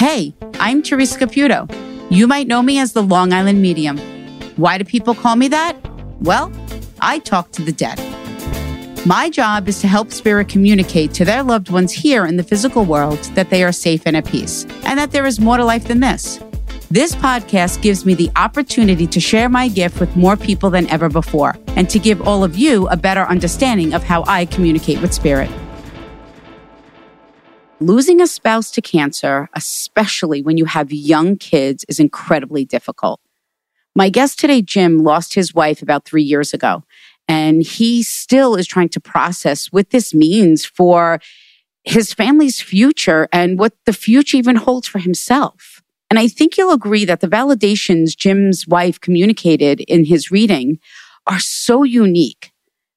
Hey, I'm Teresa Caputo. You might know me as the Long Island Medium. Why do people call me that? Well, I talk to the dead. My job is to help spirit communicate to their loved ones here in the physical world that they are safe and at peace, and that there is more to life than this. This podcast gives me the opportunity to share my gift with more people than ever before, and to give all of you a better understanding of how I communicate with spirit. Losing a spouse to cancer, especially when you have young kids, is incredibly difficult. My guest today, Jim, lost his wife about three years ago. And he still is trying to process what this means for his family's future and what the future even holds for himself. And I think you'll agree that the validations Jim's wife communicated in his reading are so unique.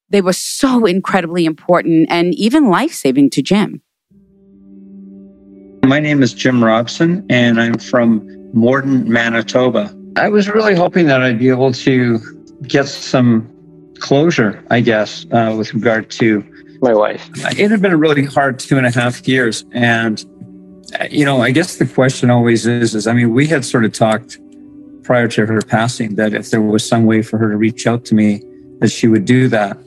They were so incredibly important and even life saving to Jim. My name is Jim Robson, and I'm from Morden, Manitoba. I was really hoping that I'd be able to get some closure, I guess, uh, with regard to my wife. It had been a really hard two and a half years. And, uh, you know, I guess the question always is, is I mean, we had sort of talked prior to her passing that if there was some way for her to reach out to me, that she would do that.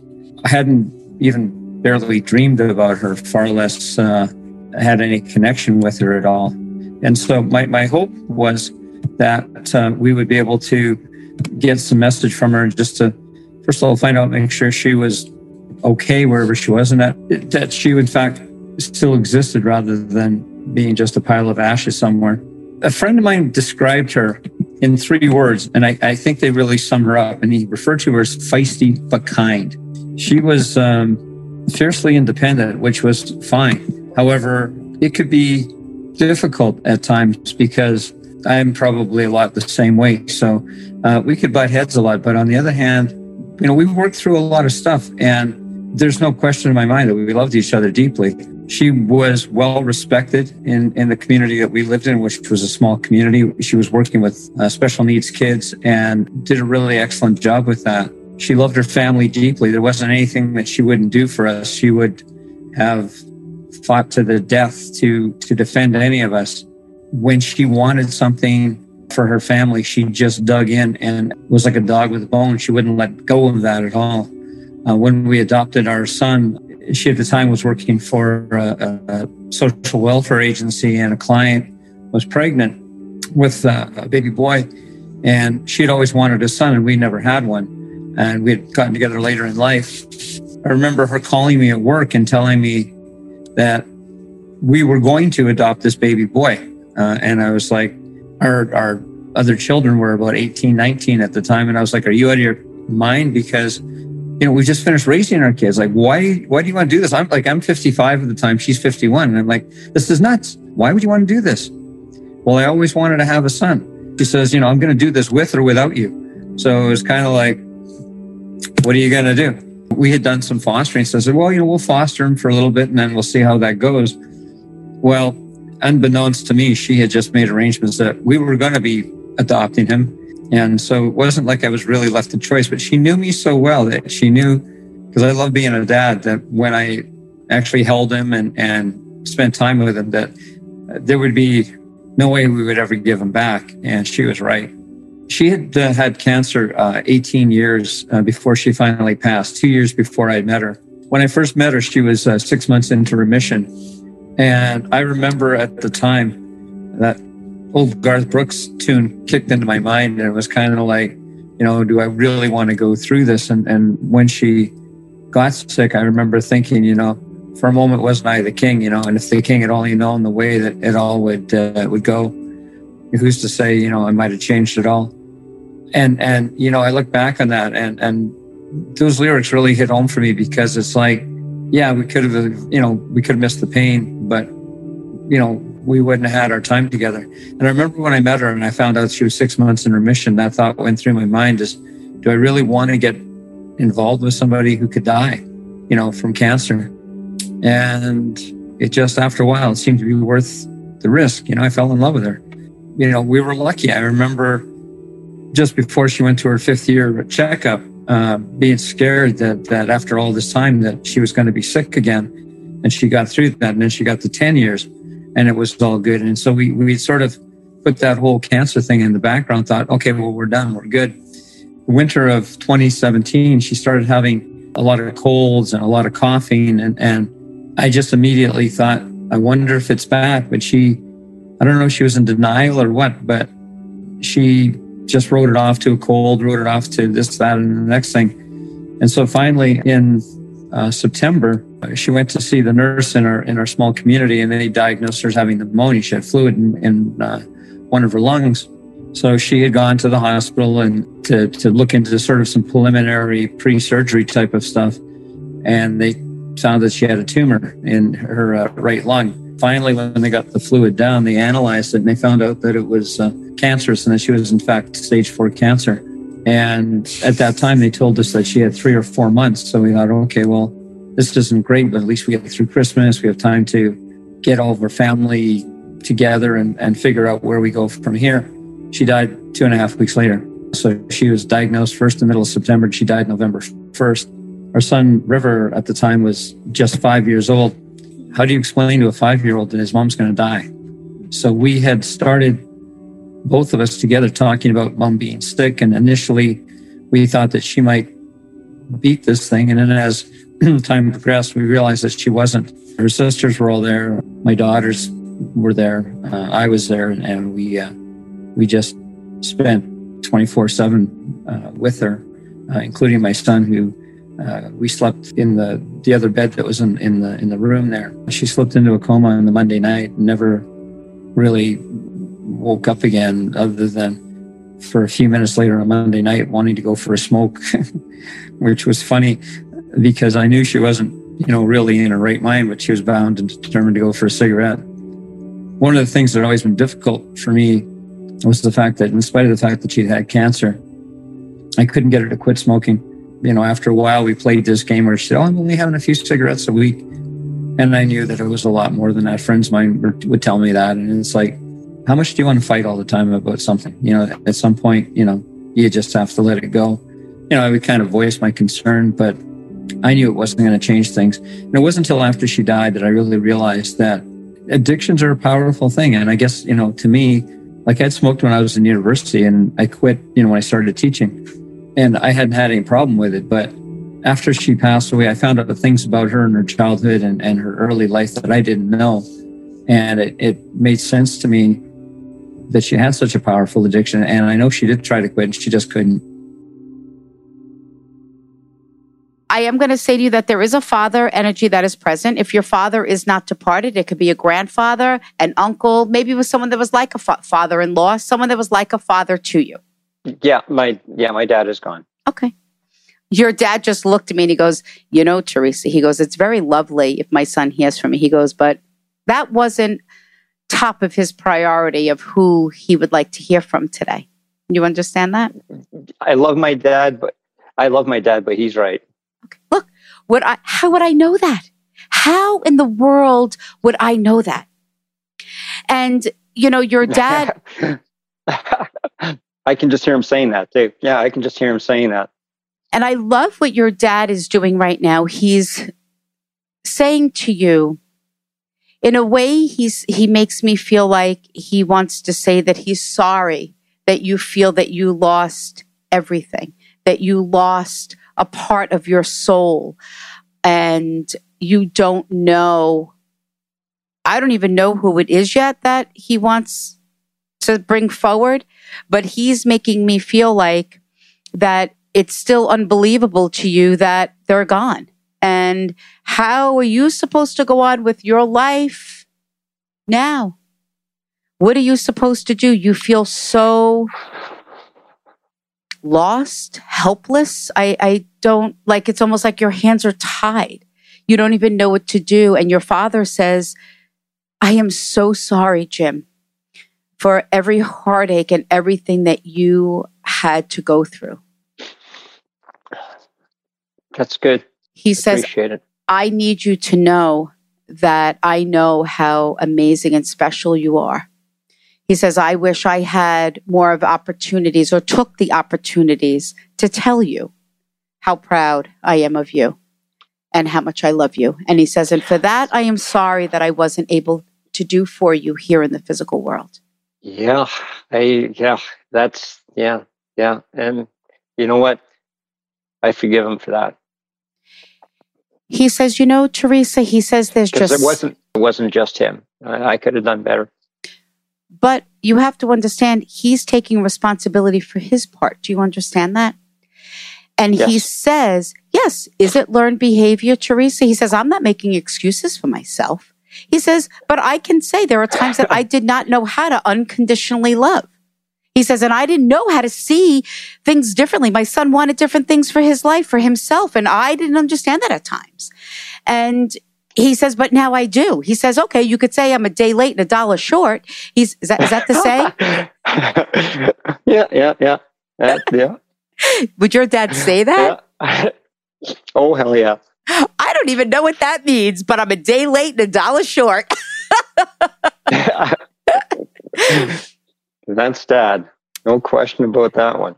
I hadn't even barely dreamed about her, far less uh, had any connection with her at all. And so my, my hope was that uh, we would be able to get some message from her just to first of all, find out, make sure she was okay wherever she was, and that that she, in fact, still existed rather than being just a pile of ashes somewhere. A friend of mine described her in three words, and I, I think they really sum her up. And he referred to her as feisty but kind. She was um, fiercely independent, which was fine. However, it could be difficult at times because I'm probably a lot the same way. So uh, we could butt heads a lot. But on the other hand, you know, we worked through a lot of stuff and there's no question in my mind that we loved each other deeply. She was well respected in, in the community that we lived in, which was a small community. She was working with uh, special needs kids and did a really excellent job with that. She loved her family deeply. There wasn't anything that she wouldn't do for us. She would have fought to the death to, to defend any of us. When she wanted something for her family, she just dug in and was like a dog with a bone. She wouldn't let go of that at all. Uh, when we adopted our son, she at the time was working for a, a social welfare agency, and a client was pregnant with a, a baby boy, and she had always wanted a son, and we never had one. And we had gotten together later in life. I remember her calling me at work and telling me that we were going to adopt this baby boy. Uh, and I was like, our, our other children were about 18, 19 at the time. And I was like, are you out of your mind? Because, you know, we just finished raising our kids. Like, why, why do you want to do this? I'm like, I'm 55 at the time. She's 51. And I'm like, this is nuts. Why would you want to do this? Well, I always wanted to have a son. She says, you know, I'm going to do this with or without you. So it was kind of like, what are you going to do? We had done some fostering. So I said, well, you know, we'll foster him for a little bit and then we'll see how that goes. Well, unbeknownst to me, she had just made arrangements that we were going to be adopting him. And so it wasn't like I was really left a choice, but she knew me so well that she knew, because I love being a dad, that when I actually held him and, and spent time with him, that there would be no way we would ever give him back. And she was right. She had uh, had cancer uh, 18 years uh, before she finally passed, two years before I met her. When I first met her, she was uh, six months into remission. And I remember at the time that old Garth Brooks tune kicked into my mind, and it was kind of like, you know, do I really want to go through this? And and when she got sick, I remember thinking, you know, for a moment, wasn't I the king? You know, and if the king had only known the way that it all would uh, would go, who's to say? You know, I might have changed it all. And and you know, I look back on that, and and those lyrics really hit home for me because it's like yeah, we could have, you know, we could have missed the pain, but, you know, we wouldn't have had our time together. And I remember when I met her and I found out she was six months in remission, that thought went through my mind is, do I really want to get involved with somebody who could die, you know, from cancer? And it just, after a while, it seemed to be worth the risk. You know, I fell in love with her. You know, we were lucky. I remember just before she went to her fifth year checkup, uh, being scared that that after all this time that she was going to be sick again, and she got through that, and then she got to ten years, and it was all good. And so we, we sort of put that whole cancer thing in the background, thought, okay, well, we're done. We're good. Winter of 2017, she started having a lot of colds and a lot of coughing. And, and I just immediately thought, I wonder if it's bad. But she, I don't know if she was in denial or what, but she just wrote it off to a cold, wrote it off to this, that, and the next thing. And so finally in uh, September, she went to see the nurse in our in our small community, and they diagnosed her as having pneumonia. She had fluid in, in uh, one of her lungs. So she had gone to the hospital and to, to look into sort of some preliminary pre-surgery type of stuff. And they found that she had a tumor in her uh, right lung. Finally, when they got the fluid down, they analyzed it and they found out that it was uh, cancerous and that she was in fact stage four cancer. And at that time, they told us that she had three or four months. So we thought, okay, well, this isn't great, but at least we get through Christmas. We have time to get all of our family together and, and figure out where we go from here. She died two and a half weeks later. So she was diagnosed first in the middle of September. She died November 1st. Our son, River, at the time was just five years old. How do you explain to a five year old that his mom's going to die? So we had started, both of us together, talking about mom being sick. And initially, we thought that she might beat this thing. And then as time progressed, we realized that she wasn't. Her sisters were all there. My daughters were there. Uh, I was there, and we uh, we just spent 24 seven uh, with her, uh, including my son, who uh, we slept in the the other bed that was in, in the in the room there. She slipped into a coma on the Monday night, never really woke up again, other than for a few minutes later on Monday night, wanting to go for a smoke, which was funny because I knew she wasn't, you know, really in her right mind, but she was bound and determined to go for a cigarette. One of the things that always been difficult for me was the fact that, in spite of the fact that she'd had cancer, I couldn't get her to quit smoking. You know, after a while, we played this game where she said, Oh, I'm only having a few cigarettes a week. And I knew that it was a lot more than that. Friends of mine would tell me that. And it's like, how much do you want to fight all the time about something? You know, at some point, you know, you just have to let it go. You know, I would kind of voice my concern, but I knew it wasn't going to change things. And it wasn't until after she died that I really realized that addictions are a powerful thing. And I guess, you know, to me, like I'd smoked when I was in university and I quit, you know, when I started teaching and I hadn't had any problem with it. But after she passed away, I found out the things about her and her childhood and, and her early life that I didn't know. And it, it made sense to me that she had such a powerful addiction. And I know she did try to quit and she just couldn't. I am going to say to you that there is a father energy that is present. If your father is not departed, it could be a grandfather, an uncle, maybe it was someone that was like a fa- father-in-law, someone that was like a father to you. Yeah, my yeah, my dad is gone. Okay. Your dad just looked at me and he goes, "You know, Teresa." He goes, "It's very lovely if my son hears from me." He goes, "But that wasn't top of his priority of who he would like to hear from today." You understand that? I love my dad, but I love my dad, but he's right. Okay. Look, would I how would I know that? How in the world would I know that? And you know, your dad I can just hear him saying that too. Yeah, I can just hear him saying that. And I love what your dad is doing right now. He's saying to you, in a way, he's, he makes me feel like he wants to say that he's sorry that you feel that you lost everything, that you lost a part of your soul and you don't know. I don't even know who it is yet that he wants to bring forward, but he's making me feel like that it's still unbelievable to you that they're gone. And how are you supposed to go on with your life now? What are you supposed to do? You feel so lost, helpless. I, I don't like it's almost like your hands are tied. You don't even know what to do. And your father says, I am so sorry, Jim for every heartache and everything that you had to go through. That's good. He says, I need you to know that I know how amazing and special you are. He says, I wish I had more of opportunities or took the opportunities to tell you how proud I am of you and how much I love you. And he says, and for that, I am sorry that I wasn't able to do for you here in the physical world. Yeah, I yeah, that's yeah, yeah, and you know what? I forgive him for that. He says, you know, Teresa. He says there's just it wasn't it wasn't just him. I, I could have done better. But you have to understand he's taking responsibility for his part. Do you understand that? And yes. he says, yes, is it learned behavior, Teresa? He says, I'm not making excuses for myself. He says, but I can say there are times that I did not know how to unconditionally love. He says, and I didn't know how to see things differently. My son wanted different things for his life, for himself, and I didn't understand that at times. And he says, but now I do. He says, okay, you could say I'm a day late and a dollar short. He's, is that, is that the say? yeah, yeah, yeah. Uh, yeah. Would your dad say that? Yeah. oh, hell yeah. I don't even know what that means, but I'm a day late and a dollar short. That's dad. No question about that one.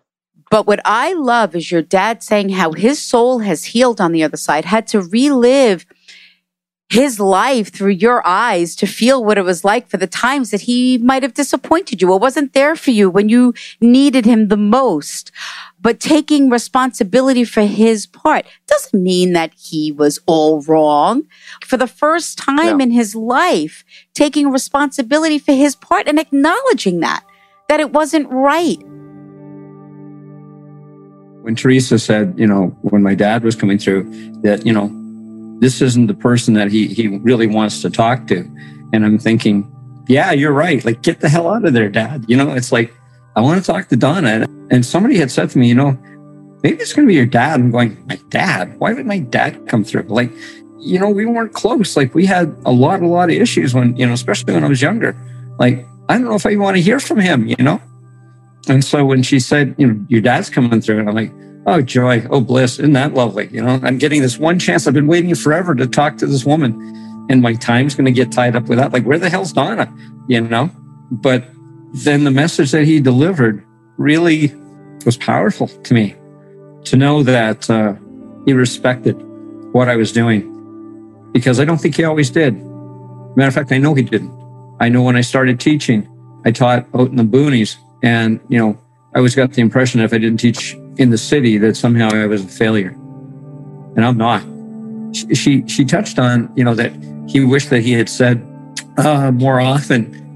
But what I love is your dad saying how his soul has healed on the other side, had to relive his life through your eyes to feel what it was like for the times that he might have disappointed you or wasn't there for you when you needed him the most. But taking responsibility for his part doesn't mean that he was all wrong. For the first time no. in his life, taking responsibility for his part and acknowledging that, that it wasn't right. When Teresa said, you know, when my dad was coming through, that, you know, this isn't the person that he, he really wants to talk to. And I'm thinking, yeah, you're right. Like, get the hell out of there, dad. You know, it's like, I want to talk to Donna. And somebody had said to me, you know, maybe it's going to be your dad. I'm going, my dad? Why would my dad come through? Like, you know, we weren't close. Like, we had a lot, a lot of issues when, you know, especially when I was younger. Like, I don't know if I want to hear from him, you know? And so when she said, you know, your dad's coming through, and I'm like, Oh, joy. Oh, bliss. Isn't that lovely? You know, I'm getting this one chance. I've been waiting forever to talk to this woman, and my time's going to get tied up with that. Like, where the hell's Donna? You know? But then the message that he delivered really was powerful to me to know that uh, he respected what I was doing because I don't think he always did. Matter of fact, I know he didn't. I know when I started teaching, I taught out in the boonies, and you know, I always got the impression if I didn't teach in the city that somehow I was a failure. And I'm not. She, she, she touched on, you know, that he wished that he had said uh, more often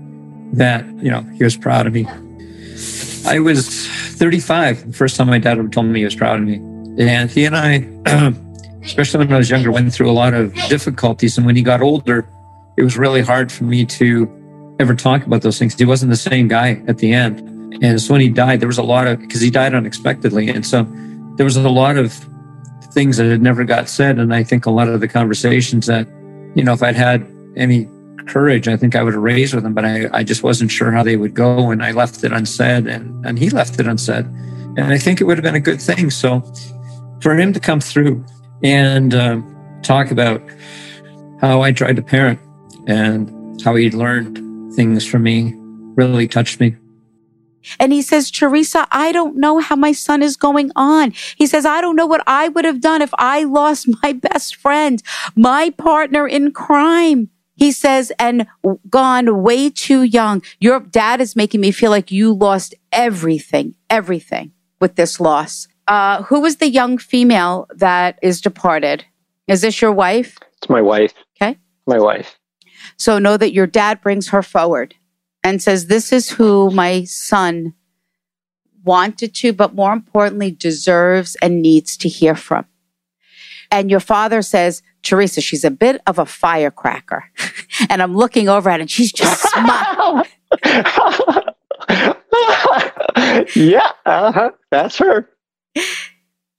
that, you know, he was proud of me. I was 35, the first time my dad ever told me he was proud of me. And he and I, especially when I was younger, went through a lot of difficulties. And when he got older, it was really hard for me to ever talk about those things. He wasn't the same guy at the end. And so when he died, there was a lot of, because he died unexpectedly. And so there was a lot of things that had never got said. And I think a lot of the conversations that, you know, if I'd had any courage, I think I would have raised with him, but I, I just wasn't sure how they would go. And I left it unsaid and, and he left it unsaid. And I think it would have been a good thing. So for him to come through and um, talk about how I tried to parent and how he learned things from me really touched me. And he says, Teresa, I don't know how my son is going on. He says, I don't know what I would have done if I lost my best friend, my partner in crime. He says, and gone way too young. Your dad is making me feel like you lost everything, everything with this loss. Uh, who was the young female that is departed? Is this your wife? It's my wife. Okay. My wife. So know that your dad brings her forward and says, This is who my son wanted to, but more importantly, deserves and needs to hear from. And your father says, Teresa, she's a bit of a firecracker. and I'm looking over at her and she's just smiling. yeah, uh-huh. that's her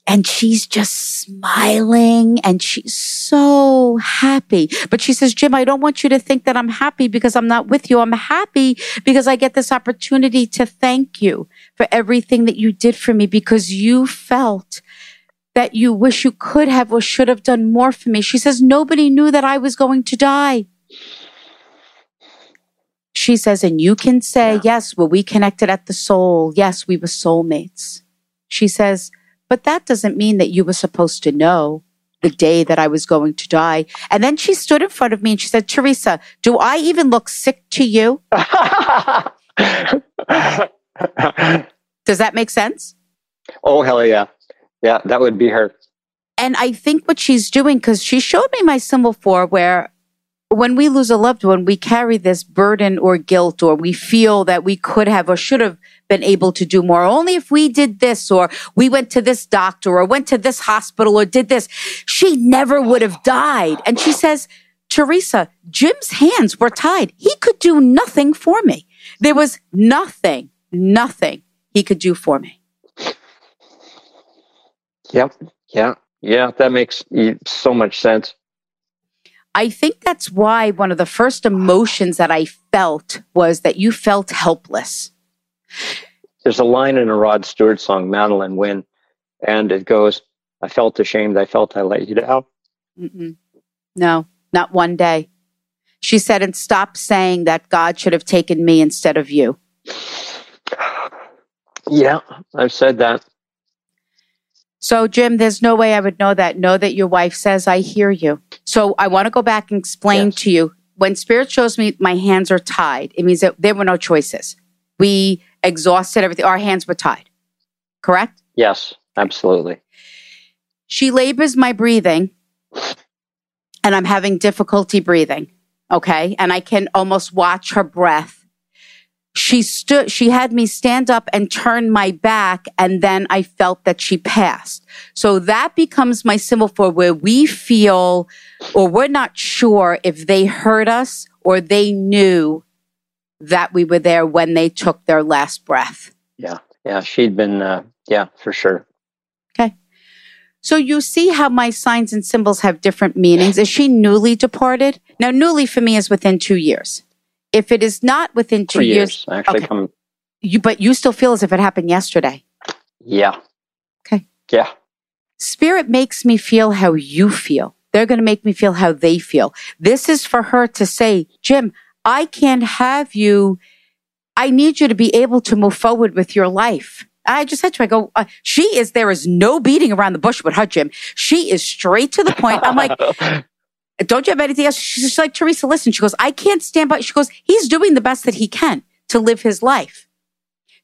and she's just smiling and she's so happy. But she says, Jim, I don't want you to think that I'm happy because I'm not with you. I'm happy because I get this opportunity to thank you for everything that you did for me because you felt that you wish you could have or should have done more for me. She says, nobody knew that I was going to die. She says, and you can say, yeah. yes, well, we connected at the soul. Yes, we were soulmates. She says, but that doesn't mean that you were supposed to know. the day that I was going to die. And then she stood in front of me and she said, Teresa, do I even look sick to you? Does that make sense? Oh, hell yeah. Yeah, that would be her. And I think what she's doing, because she showed me my symbol for where when we lose a loved one, we carry this burden or guilt, or we feel that we could have or should have been able to do more. Only if we did this, or we went to this doctor, or went to this hospital, or did this, she never would have died. And she says, Teresa, Jim's hands were tied. He could do nothing for me. There was nothing, nothing he could do for me. Yep. Yeah. Yeah. That makes so much sense. I think that's why one of the first emotions that I felt was that you felt helpless. There's a line in a Rod Stewart song, Mandolin Wind, and it goes, I felt ashamed. I felt I let you down. Mm-mm. No, not one day. She said, and stop saying that God should have taken me instead of you. Yeah, I've said that. So, Jim, there's no way I would know that. Know that your wife says, I hear you. So, I want to go back and explain yes. to you when spirit shows me my hands are tied, it means that there were no choices. We exhausted everything, our hands were tied. Correct? Yes, absolutely. She labors my breathing, and I'm having difficulty breathing. Okay. And I can almost watch her breath she stood, she had me stand up and turn my back. And then I felt that she passed. So that becomes my symbol for where we feel or we're not sure if they heard us or they knew that we were there when they took their last breath. Yeah. Yeah. She'd been, uh, yeah, for sure. Okay. So you see how my signs and symbols have different meanings. Is she newly departed? Now, newly for me is within two years. If it is not within two years, years, actually okay. come. You, but you still feel as if it happened yesterday. Yeah. Okay. Yeah. Spirit makes me feel how you feel. They're going to make me feel how they feel. This is for her to say, Jim, I can't have you. I need you to be able to move forward with your life. I just said to her, I go, uh, she is, there is no beating around the bush with her, Jim. She is straight to the point. I'm like, don't you have anything else? She's like, Teresa, listen. She goes, I can't stand by. She goes, he's doing the best that he can to live his life.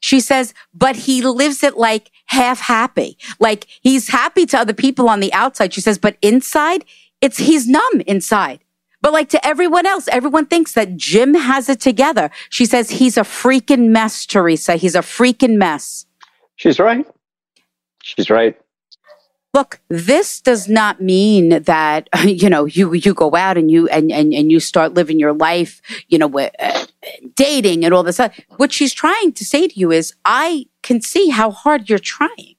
She says, but he lives it like half happy. Like he's happy to other people on the outside. She says, but inside, it's, he's numb inside. But like to everyone else, everyone thinks that Jim has it together. She says, he's a freaking mess, Teresa. He's a freaking mess. She's right. She's right look this does not mean that you know you you go out and you and and, and you start living your life you know with, uh, dating and all this stuff. what she's trying to say to you is i can see how hard you're trying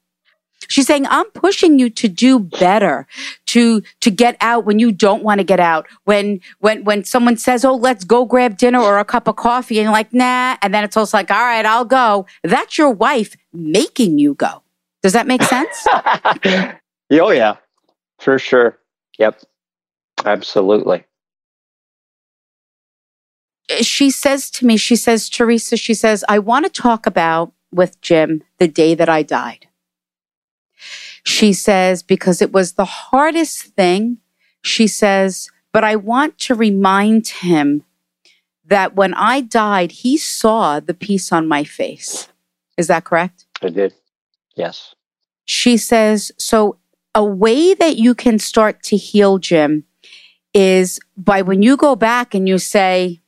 she's saying i'm pushing you to do better to to get out when you don't want to get out when when when someone says oh let's go grab dinner or a cup of coffee and you're like nah and then it's also like all right i'll go that's your wife making you go does that make sense? oh, yeah, for sure. Yep, absolutely. She says to me, she says, Teresa, she says, I want to talk about with Jim the day that I died. She says, because it was the hardest thing. She says, but I want to remind him that when I died, he saw the peace on my face. Is that correct? I did. Yes. She says, so a way that you can start to heal, Jim, is by when you go back and you say,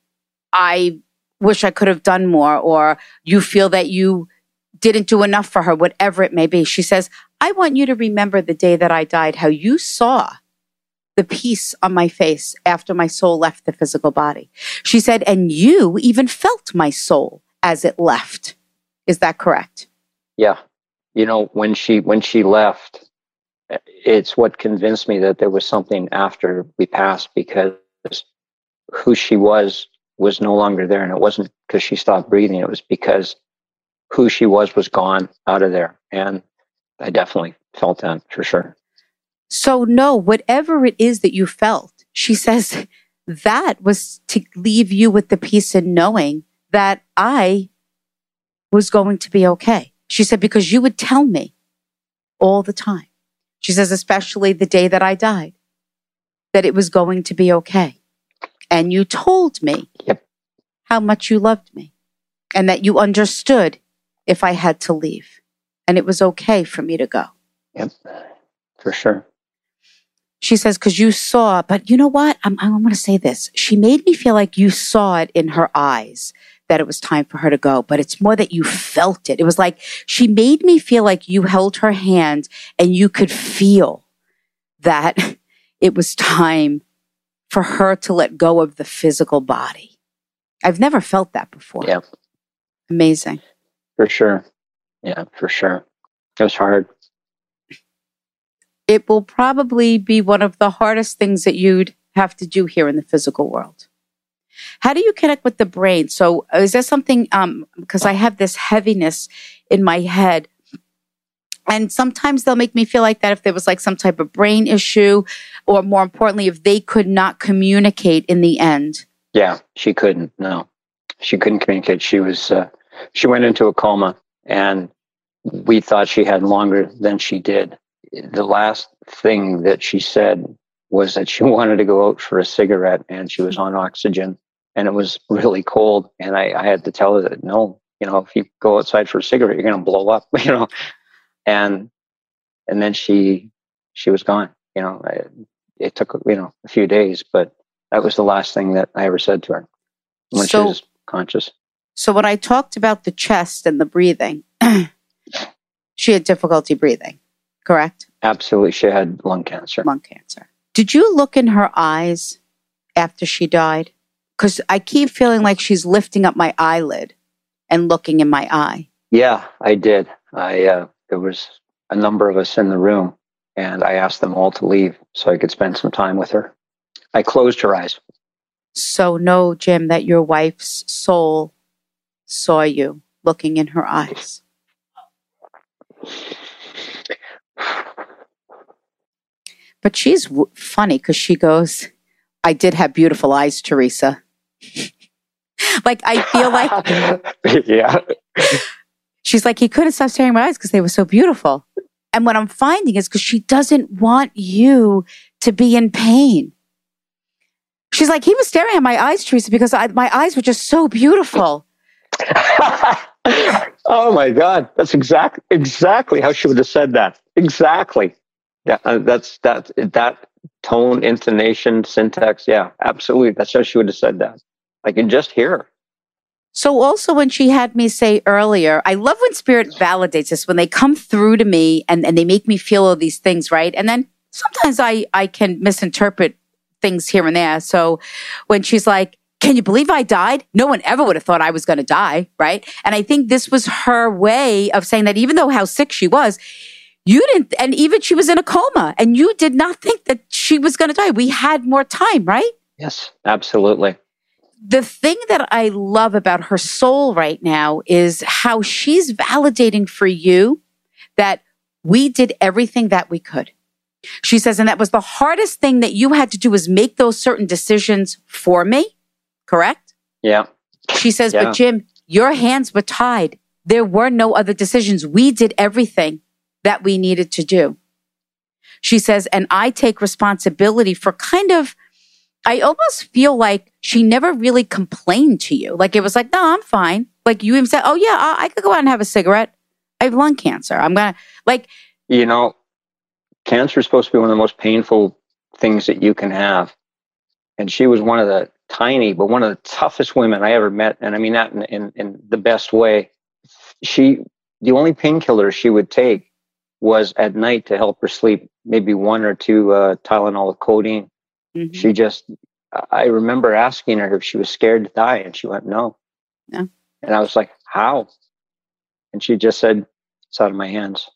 I wish I could have done more, or you feel that you didn't do enough for her, whatever it may be. She says, I want you to remember the day that I died, how you saw the peace on my face after my soul left the physical body. She said, and you even felt my soul as it left. Is that correct? Yeah you know when she when she left it's what convinced me that there was something after we passed because who she was was no longer there. And it wasn't because she stopped breathing. It was because who she was was gone out of there. And i definitely felt that for sure. So no whatever it is that you felt she says that was to leave you with the peace and knowing that i was going to be okay. She said, because you would tell me all the time. She says, especially the day that I died, that it was going to be okay. And you told me Yep. how much you loved me and that you understood if I had to leave. And it was okay for me to go. Yep. For sure. She says, because you saw, but you know what? I'm, I'm going to say this. She made me feel like you saw it in her eyes that it was time for her to go, but it's more that you felt it. It was like she made me feel like you held her hand and you could feel that it was time for her to let go of the physical body. I've never felt that before. Yeah. Amazing. For sure. Yeah, for sure. It was hard. It will probably be one of the hardest things that you'd have to do here in the physical world. How do you connect with the brain? So, is there something, um, because I have this heaviness in my head, and sometimes they'll make me feel like that if there was like some type of brain issue, or more importantly, if they could not communicate in the end. Yeah, she couldn't. No, she couldn't communicate. She was, uh, she went into a coma and we thought she had longer than she did. The last thing that she said was that she wanted to go out for a cigarette and she was on oxygen and it was really cold. And I, I had to tell her that no, you know, if you go outside for a cigarette, you're going to blow up, you know. And and then she she was gone. You know, I, it took you know a few days, but that was the last thing that I ever said to her when So- she was conscious. So, when I talked about the chest and the breathing, she had difficulty breathing, correct? Absolutely, she had lung cancer. lung cancer. Did you look in her eyes after she died? Because I keep feeling like she's lifting up my eyelid and looking in my eye. Yeah, I did. I uh, there was a number of us in the room, and I asked them all to leave so I could spend some time with her. I closed her eyes. So know, Jim, that your wife's soul saw you looking in her eyes. But she's w- funny because she goes, I did have beautiful eyes, Teresa. like, I feel like yeah, She's like, he couldn't stop staring in my eyes because they were so beautiful. And what I'm finding is because she doesn't want you to be in pain. She's like, he was staring at my eyes, Teresa, because I, my eyes were just so beautiful. oh my God, that's exact exactly how she would have said that. Exactly. Yeah, uh, that's that that tone, intonation, syntax. Yeah, absolutely. That's how she would have said that. I can just hear her. So also when she had me say earlier, I love when spirit validates us when they come through to me and, and they make me feel all these things, right? And then sometimes I, I can misinterpret things here and there. So when she's like, can you believe I died? No one ever would have thought I was going to die, right? And I think this was her way of saying that even though how sick she was, you didn't, and even she was in a coma and you did not think that she was going to die. We had more time, right? Yes, absolutely. the thing that I love about her soul right now is how she's validating for you that we did everything that we could. She says, and that was the hardest thing that you had to do was make those certain decisions for me. Correct? Yeah. She says, Yeah. but Jim, your hands were tied. There were no other decisions. We did everything that we needed to do. She says, and I take responsibility for kind of, I almost feel like she never really complained to you. Like it was like, no, I'm fine. Like you even said, oh yeah, I, I could go out and have a cigarette. I have lung cancer. I'm gonna like, You know, cancer is supposed to be one of the most painful things that you can have. And she was one of the tiny, but one of the toughest women I ever met. And I mean that in, in, in the best way. She, the only painkiller she would take was at night to help her sleep, maybe one or two uh, Tylenol with codeine. mhm. She just, I remember asking her if she was scared to die, and she went, no. No. And I was like, how? And she just said, it's out of my hands.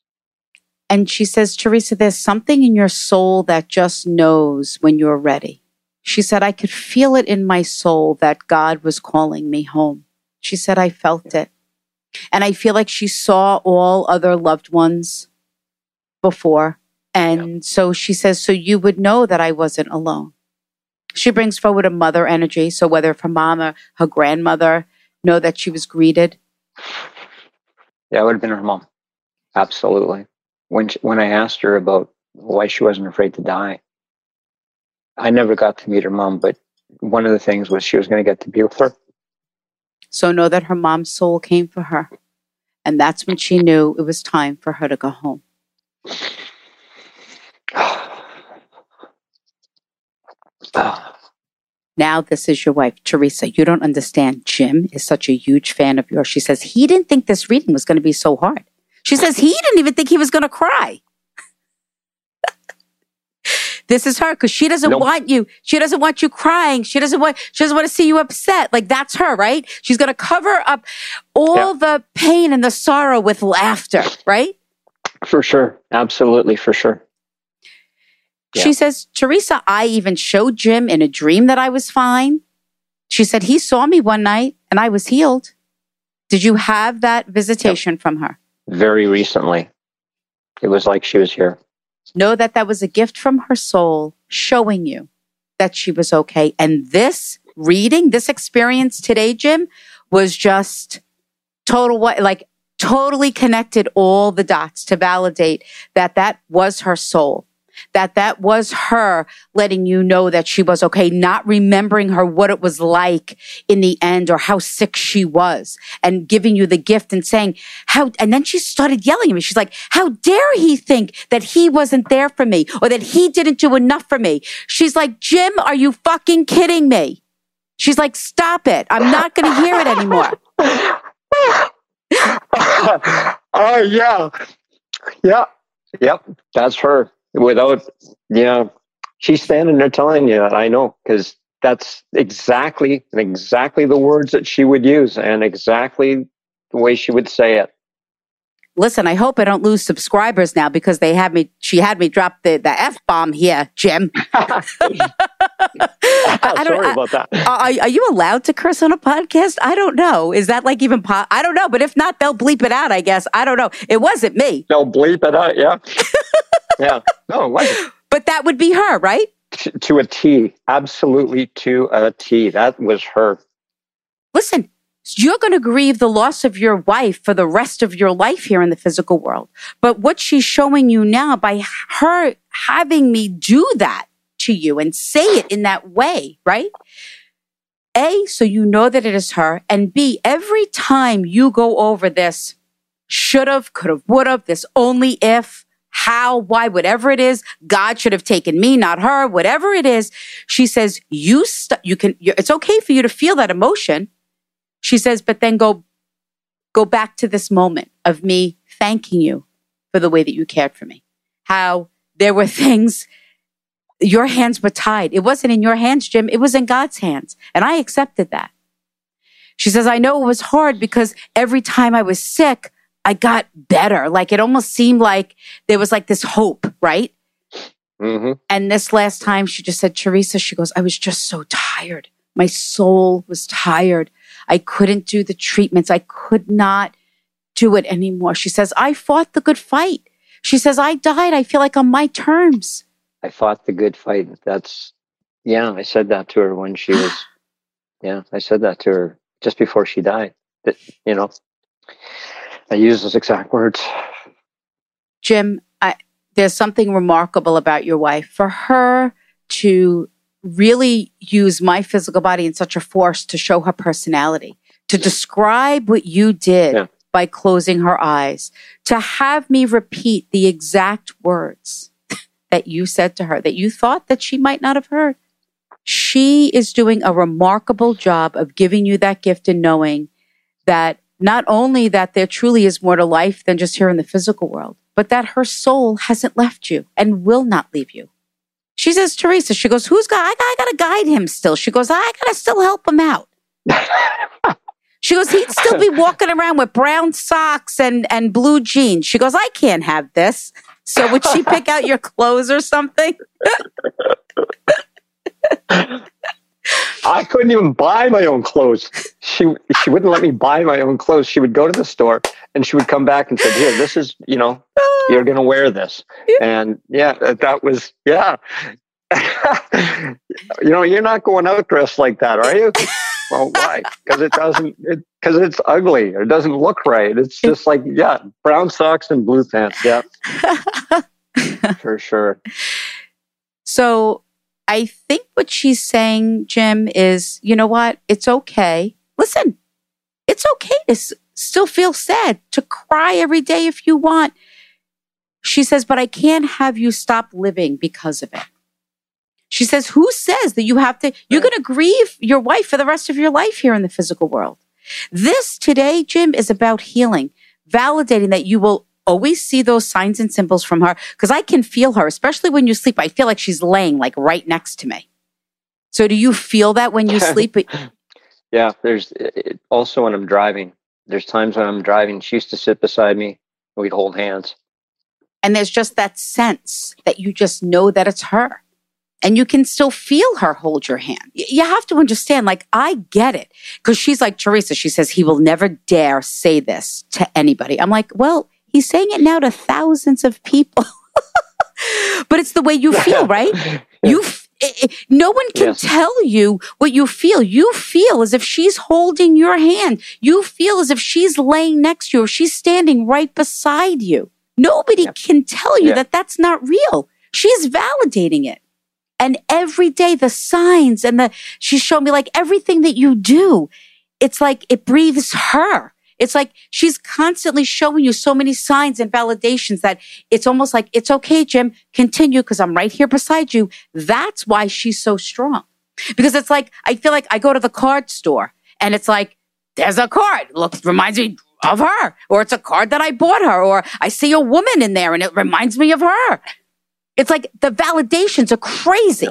and she says, Teresa, there's something in your soul that just knows when you're ready. She said, I could feel it in my soul that God was calling me home. She said, I felt it. And I feel like she saw all other loved ones before. And so she says, so you would know that I wasn't alone. She brings forward a mother energy. So whether her mom or her grandmother know that she was greeted. Yeah, it would have been her mom. Absolutely. When she, when I asked her about why she wasn't afraid to die. I never got to meet her mom, but one of the things was she was going to get to be with her. So know that her mom's soul came for her. And that's when she knew it was time for her to go home. Now, this is your wife, Teresa. You don't understand. Jim is such a huge fan of yours. She says he didn't think this reading was going to be so hard. She says he didn't even think he was going to cry. this is her because she doesn't nope. want you. She doesn't want you crying. She doesn't want. She doesn't want to see you upset. Like that's her, right? She's going to cover up all yeah. the pain and the sorrow with laughter, right? For sure, absolutely, for sure. Yeah. She says, Teresa, I even showed Jim in a dream that I was fine. She said, he saw me one night and I was healed. Did you have that visitation yep. from her? Very recently. It was like she was here. Know that that was a gift from her soul showing you that she was okay. And this reading, this experience today, Jim, was just total what, like totally connected all the dots to validate that that was her soul that that was her letting you know that she was okay, not remembering her what it was like in the end or how sick she was and giving you the gift and saying how, and then she started yelling at me. She's like, how dare he think that he wasn't there for me or that he didn't do enough for me? She's like, Jim, are you fucking kidding me? She's like, stop it. I'm not going to hear it anymore. Oh, yeah. Yeah. Yep. That's her without, yeah, she's standing there telling you that I know because that's exactly exactly the words that she would use and exactly the way she would say it. Listen, I hope I don't lose subscribers now because they had me. She had me drop the the f bomb here, Jim. I, I Sorry I, about that. Are, are, you allowed to curse on a podcast? I don't know. Is that like even? Po- I don't know. But if not, they'll bleep it out. I guess. I don't know. It wasn't me. They'll bleep it out. Yeah. yeah. No, what? But that would be her, right? To a T. Absolutely to a T. That was her. Listen, you're going to grieve the loss of your wife for the rest of your life here in the physical world. But what she's showing you now by her having me do that to you and say it in that way, right? A, so you know that it is her. And B, every time you go over this should have, could have, would have, this only if, how, why, whatever it is, God should have taken me, not her, whatever it is. She says, you, st- you can, it's okay for you to feel that emotion. She says, but then go, go back to this moment of me thanking you for the way that you cared for me. How there were things, your hands were tied. It wasn't in your hands, Jim. It was in God's hands. And I accepted that. She says, I know it was hard because every time I was sick, I got better. Like it almost seemed like there was like this hope, right? Mm-hmm. And this last time she just said, Teresa, she goes, I was just so tired. My soul was tired. I couldn't do the treatments. I could not do it anymore. She says, I fought the good fight. She says, I died. I feel like on my terms. I fought the good fight. That's, yeah, I said that to her when she was, yeah, I said that to her just before she died. That, you know, I use those exact words. Jim, I, there's something remarkable about your wife. For her to really use my physical body in such a force to show her personality, to describe what you did yeah. by closing her eyes, to have me repeat the exact words that you said to her that you thought that she might not have heard. She is doing a remarkable job of giving you that gift and knowing that not only that there truly is more to life than just here in the physical world, but that her soul hasn't left you and will not leave you. She says, Teresa, she goes, who's got, I, I got to guide him still. She goes, I got to still help him out. she goes, he'd still be walking around with brown socks and, and blue jeans. She goes, I can't have this. So would she pick out your clothes or something? I couldn't even buy my own clothes. She she wouldn't let me buy my own clothes. She would go to the store and she would come back and say, "Here, this is you know, ah. you're gonna wear this." And yeah, that was yeah. you know, you're not going out dressed like that, are you? well, why? Because it doesn't. Because it, it's ugly. It doesn't look right. It's just like yeah, brown socks and blue pants. Yeah. For sure. So I think what she's saying, Jim, is you know what? It's okay. Listen, it's okay to s- still feel sad, to cry every day if you want. She says, but I can't have you stop living because of it. She says, who says that you have to, you're going to grieve your wife for the rest of your life here in the physical world. This today, Jim, is about healing, validating that you will always see those signs and symbols from her because I can feel her, especially when you sleep. I feel like she's laying like right next to me. So do you feel that when you sleep? yeah, there's it, also when I'm driving. There's times when I'm driving. She used to sit beside me. We'd hold hands. And there's just that sense that you just know that it's her. And you can still feel her hold your hand. You have to understand, like, I get it. Cause she's like Teresa. She says, he will never dare say this to anybody. I'm like, well, he's saying it now to thousands of people. but it's the way you feel, right? You, f- i- i- no one can Yes. tell you what you feel. You feel as if she's holding your hand. You feel as if she's laying next to you or she's standing right beside you. Nobody Yep. can tell you Yeah. that that's not real. She's validating it. And every day, the signs and the, she's showing me like everything that you do, it's like it breathes her. It's like she's constantly showing you so many signs and validations that it's almost like, it's okay, Jim, continue because I'm right here beside you. That's why she's so strong. Because it's like, I feel like I go to the card store and it's like, there's a card. Looks, reminds me of her. Or it's a card that I bought her. Or I see a woman in there and it reminds me of her. It's like the validations are crazy.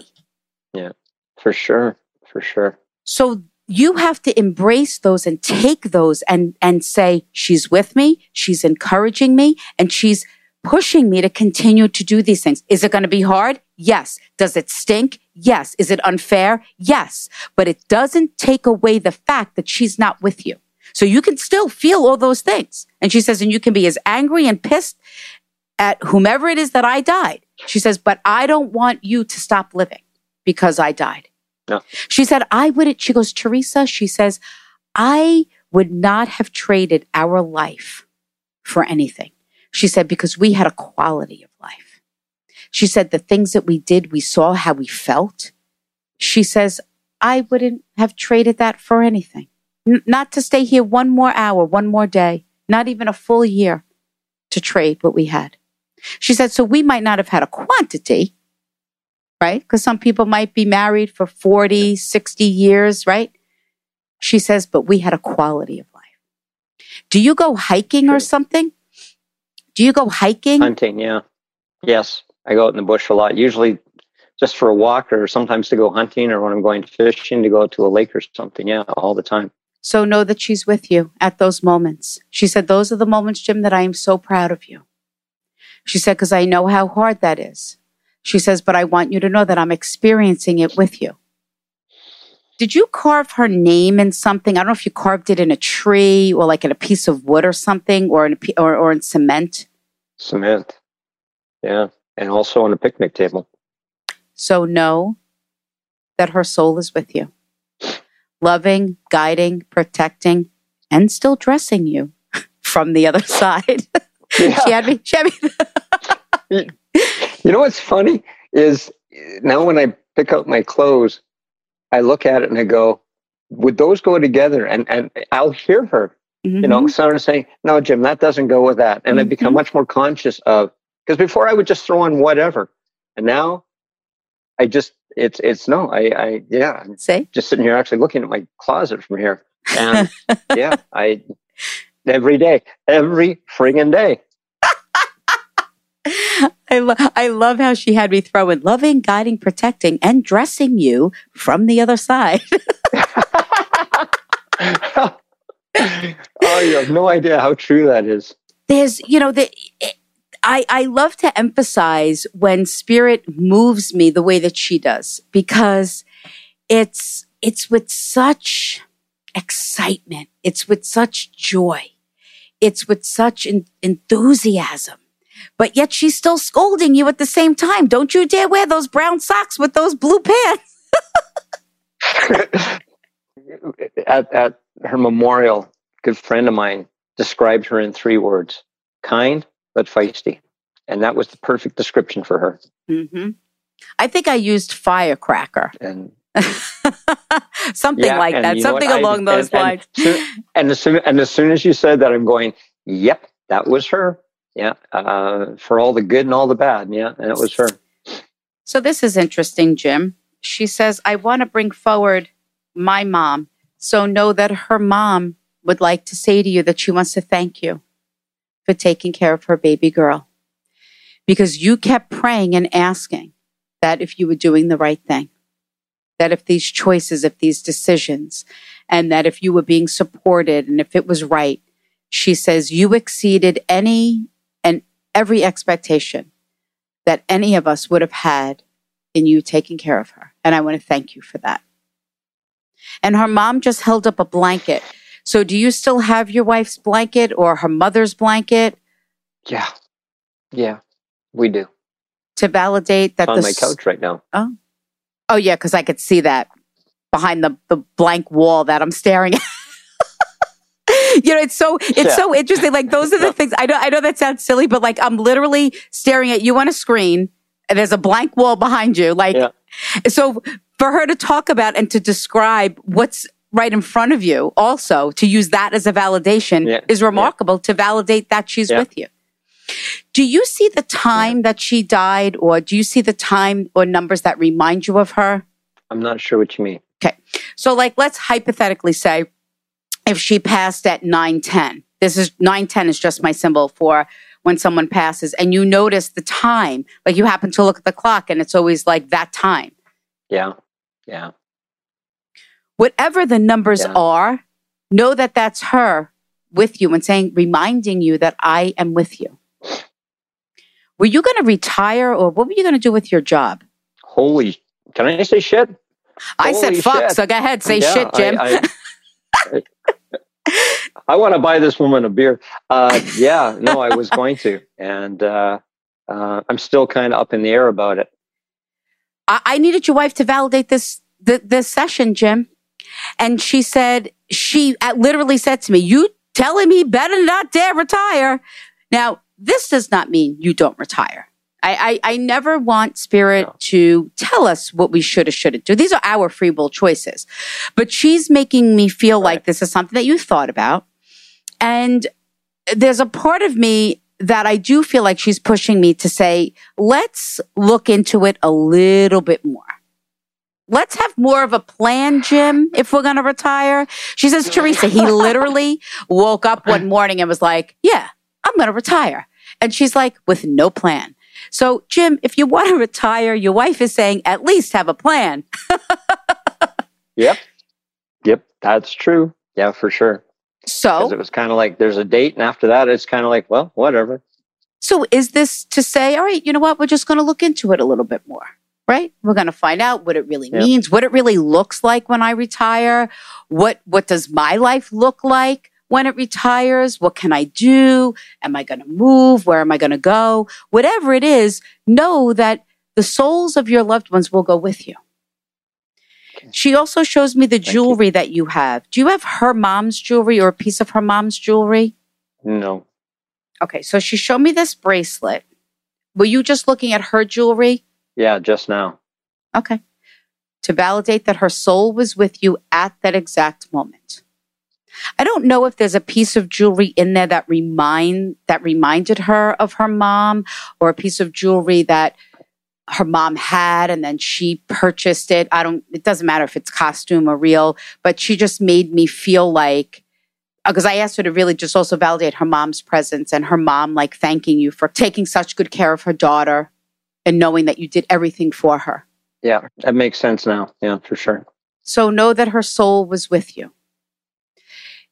Yeah. For sure. For sure. So you have to embrace those and take those and, and say, she's with me. She's encouraging me and she's pushing me to continue to do these things. Is it going to be hard? Yes. Does it stink? Yes. Is it unfair? Yes. But it doesn't take away the fact that she's not with you. So you can still feel all those things. And she says, and you can be as angry and pissed at whomever it is that I died. She says, but I don't want you to stop living because I died. No. She said, I wouldn't. She goes, Teresa, she says, I would not have traded our life for anything. She said, because we had a quality of life. She said, the things that we did, we saw how we felt. She says, I wouldn't have traded that for anything. N- not to stay here one more hour, one more day, not even a full year to trade what we had. She said, so we might not have had a quantity, right? Because some people might be married for 40, 60 years, right? She says, but we had a quality of life. Do you go hiking or something? Do you go hiking? Hunting, yeah. Yes. I go out in the bush a lot. Usually just for a walk or sometimes to go hunting or when I'm going fishing to go to a lake or something. Yeah, all the time. So know that she's with you at those moments. She said, Those are the moments, Jim, that I am so proud of you. She said, Because I know how hard that is. She says, But I want you to know that I'm experiencing it with you. Did you carve her name in something? I don't know if you carved it in a tree or like in a piece of wood or something or in a, or, or in cement. Cement. Yeah. And also on a picnic table. So know that her soul is with you, loving, guiding, protecting, and still dressing you from the other side. she had me, she had me. You know what's funny is now when I pick out my clothes, I look at it and I go, would those go together? And and I'll hear her, you know, Mhm. sort of saying, no, Jim, that doesn't go with that. And I become Mhm. much more conscious of because before I would just throw on whatever, and now I just it's it's no, I I yeah, I'm just sitting here actually looking at my closet from here, and yeah, I every day, every friggin' day. I, lo- I love how she had me throw in loving, guiding, protecting, and dressing you from the other side. oh, you have no idea how true that is. There's, you know, the, I, I love to emphasize when spirit moves me the way that she does because it's, it's with such excitement. It's with such joy. It's with such en- enthusiasm. But yet she's still scolding you at the same time. Don't you dare wear those brown socks with those blue pants. at, at her memorial, a good friend of mine described her in three words kind but feisty. and that was the perfect description for her. hmm I think I used firecracker. And something Yeah, like that. Something what? I- along those and- lines. and soon- and as soon and as soon as you said that, I'm going, "Yep, that was her." Yeah, uh, for all the good and all the bad. Yeah, and it was her. So this is interesting, Jim. She says, I want to bring forward my mom. So know that her mom would like to say to you that she wants to thank you for taking care of her baby girl. Because you kept praying and asking that if you were doing the right thing, that if these choices, if these decisions, and that if you were being supported and if it was right, she says you exceeded any every expectation that any of us would have had in you taking care of her. And I want to thank you for that. And her mom just held up a blanket. So do you still have your wife's blanket or her mother's blanket Yeah, yeah, we do. to validate that It's on the my couch right now. Oh. Oh yeah, because I could see that behind the, the blank wall that I'm staring at. You know, it's so it's Yeah. so interesting. Like those are the things I know I know that sounds silly, but like I'm literally staring at you on a screen and there's a blank wall behind you. Like Yeah. so for her to talk about and to describe what's right in front of you also to use that as a validation Yeah. is remarkable to validate that she's with you. Do you see the time that she died or do you see the time or numbers that remind you of her? I'm not sure what you mean. Okay. So, like, let's hypothetically say if she passed at 910, this is 910 is just my symbol for when someone passes, and you notice the time, like you happen to look at the clock and it's always like that time. Yeah, yeah, Whatever the numbers Yeah. are, know that that's her with you and saying, reminding you that I am with you. Were you going to retire or what were you going to do with your job? holy! Can I say shit? I said fuck, shit. so go ahead, say Yeah, shit, Jim. I, I, I want to buy this woman a beer. Uh, yeah, no, I was going to, and uh, uh, I'm still kind of up in the air about it. I, I needed your wife to validate this th- this session, Jim. And she said she uh, literally said to me, "You telling me better not dare retire." Now, this does not mean you don't retire. I, I, I never want spirit No. to tell us what we should or shouldn't do. These are our free will choices. But she's making me feel like this is something that you thought about. And there's a part of me that I do feel like she's pushing me to say, let's look into it a little bit more. Let's have more of a plan, Jim, if we're going to retire. She says, Teresa, he literally woke up one morning and was like, yeah, I'm going to retire. And she's like, with no plan. So, Jim, if you want to retire, your wife is saying, at least have a plan. Yep, yep, that's true. Yeah, for sure. So, it was kind of like there's a date, and after that, it's kind of like, well, whatever. So is this to say, all right, you know what? We're just going to look into it a little bit more, right? We're going to find out what it really Yeah. means, what it really looks like when I retire. What, what does my life look like when it retires? What can I do? Am I going to move? Where am I going to go? Whatever it is, know that the souls of your loved ones will go with you. Okay. She also shows me the you. jewelry that you have. Do you have her mom's jewelry or a piece of her mom's jewelry? No, Okay, so she showed me this bracelet. Were you just looking at her jewelry? yeah, just now. Okay. To validate that her soul was with you at that exact moment. I don't know if there's a piece of jewelry in there that remind that reminded her of her mom or a piece of jewelry that her mom had and then she purchased it. I don't it doesn't matter if it's costume or real, but she just made me feel like uh, because I asked her to really just also validate her mom's presence and her mom like thanking you for taking such good care of her daughter and knowing that you did everything for her. Yeah, that makes sense now. Yeah, for sure. So know that her soul was with you.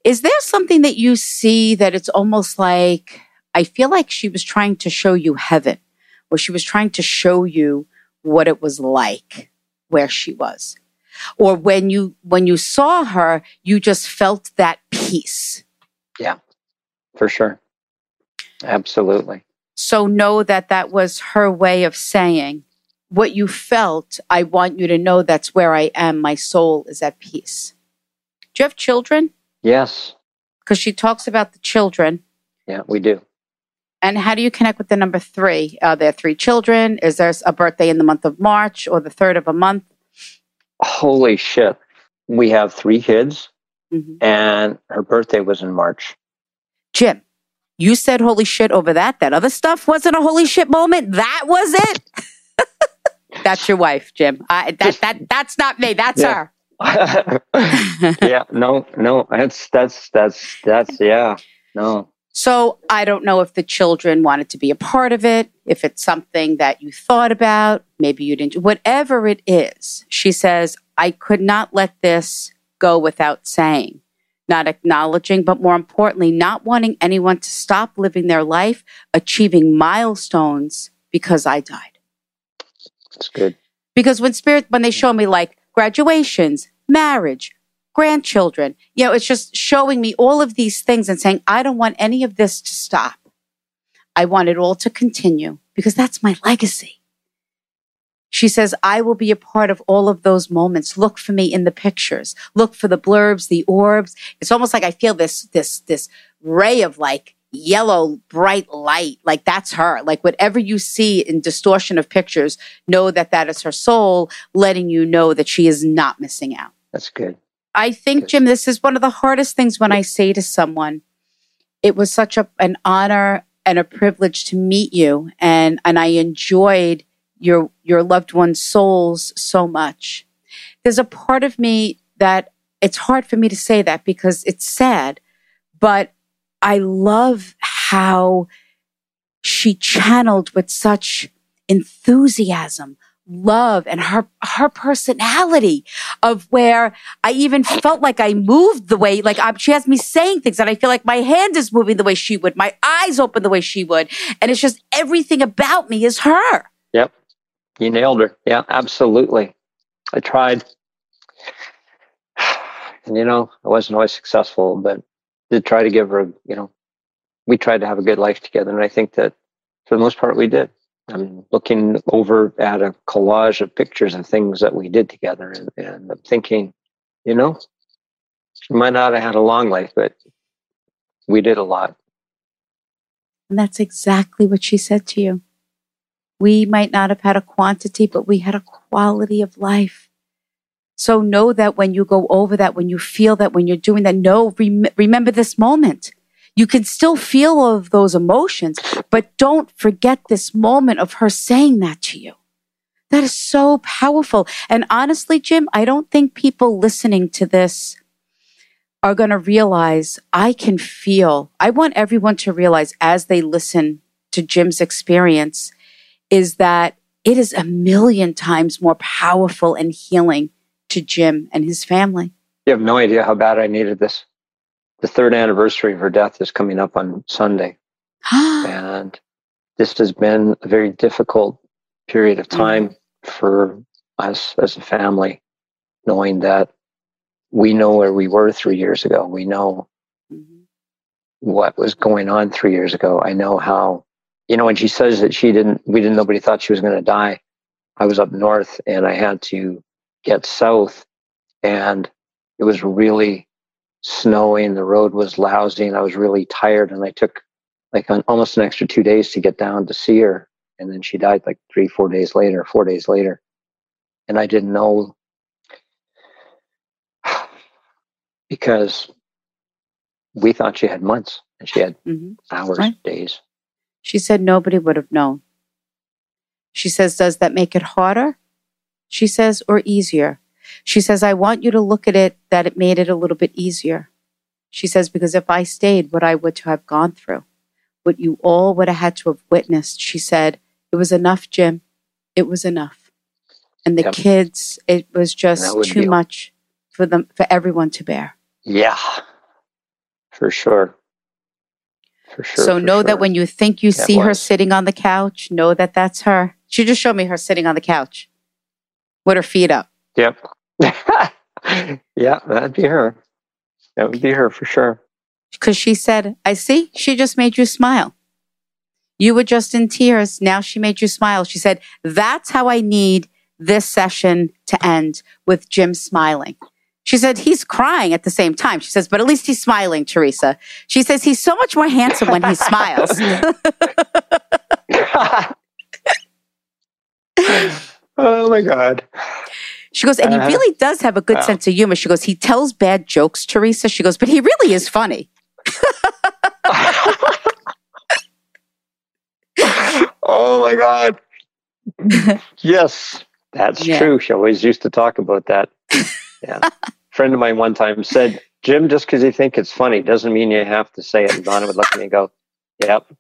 Is there something that you see that it's almost like, I feel like she was trying to show you heaven, or she was trying to show you what it was like where she was? Or when you, when you saw her, you just felt that peace. Yeah. For sure. Absolutely. So know that that was her way of saying, what you felt, I want you to know that's where I am. My soul is at peace. Do you have children? Yes. because she talks about the children. Yeah, we do. And how do you connect with the number three? Are there three children? Is there a birthday in the month of March or the third of a month? Holy shit. We have three kids, mm-hmm. and her birthday was in March. Jim, you said holy shit over that. That other stuff wasn't a holy shit moment. That was it. that's your wife, Jim. I, that that that's not me. That's yeah. her. yeah, no, no, that's that's that's that's yeah, no. So I don't know if the children wanted to be a part of it, if it's something that you thought about, maybe you didn't, whatever it is. She says, I could not let this go without saying, not acknowledging, but more importantly, not wanting anyone to stop living their life, achieving milestones because I died. That's good. Because when spirit, when they show me like graduations, marriage, grandchildren. You know, it's just showing me all of these things and saying, I don't want any of this to stop. I want it all to continue because that's my legacy. She says, I will be a part of all of those moments. Look for me in the pictures. Look for the blurbs, the orbs. It's almost like I feel this, this, this ray of like yellow, bright light. Like that's her. Like whatever you see in distortion of pictures, know that that is her soul letting you know that she is not missing out. That's good. I think, Jim, this is one of the hardest things when I say to someone, it was such a, an honor and a privilege to meet you. And, and I enjoyed your, your loved one's souls so much. There's a part of me that it's hard for me to say that because it's sad, but I love how she channeled with such enthusiasm love and her her personality of where I even felt like I moved the way like I, she has me saying things and I feel like my hand is moving the way she would, my eyes open the way she would, and it's just everything about me is her. Yep, you nailed her. Yeah, absolutely. I tried, and you know I wasn't always successful, but did try to give her. You know, we tried to have a good life together, and I think that for the most part we did. I'm looking over at a collage of pictures of things that we did together, and, and I'm thinking, you know, she might not have had a long life, but we did a lot. And that's exactly what she said to you. We might not have had a quantity, but we had a quality of life. So know that when you go over that, when you feel that, when you're doing that, know, rem- remember this moment. You can still feel all of those emotions, but don't forget this moment of her saying that to you. That is so powerful. And honestly, Jim, I don't think people listening to this are going to realize I can feel. I want everyone to realize as they listen to Jim's experience is that it is a million times more powerful and healing to Jim and his family. You have no idea how bad I needed this the third anniversary of her death is coming up on Sunday. and this has been a very difficult period of time mm-hmm. for us as a family, knowing that we know where we were three years ago. We know mm-hmm. what was going on three years ago. I know how, you know, when she says that she didn't, we didn't, nobody thought she was going to die. I was up north and I had to get south and it was really snowing. The road was lousy, and I was really tired. And I took like an, almost an extra two days to get down to see her. And then she died like three, four days later, four days later. And I didn't know because we thought she had months and she had mm-hmm. hours, right. days. She said nobody would have known. She says, Does that make it harder? She says, or easier? She says, I want you to look at it that it made it a little bit easier. She says, because if I stayed, what I would to have gone through, what you all would have had to have witnessed, she said, it was enough, Jim. It was enough. And the yep. kids, it was just too be... much for them, for everyone to bear. Yeah, for sure. For sure. So for know sure. that when you think you that see was. her sitting on the couch, know that that's her. She just showed me her sitting on the couch with her feet up. Yep. yeah, that'd be her. That would be her for sure. Because she said, I see, she just made you smile. You were just in tears. Now she made you smile. She said, That's how I need this session to end with Jim smiling. She said, he's crying at the same time. She says, but at least he's smiling, Teresa. She says, he's so much more handsome when he smiles. oh my God. She goes, and he uh-huh. really does have a good sense of humor. She goes, he tells bad jokes, Teresa. She goes, but he really is funny. oh my God. yes, that's yeah. true. She always used to talk about that. Yeah. a friend of mine one time said, Jim, just because you think it's funny doesn't mean you have to say it. And Donna would look at me and go, Yep.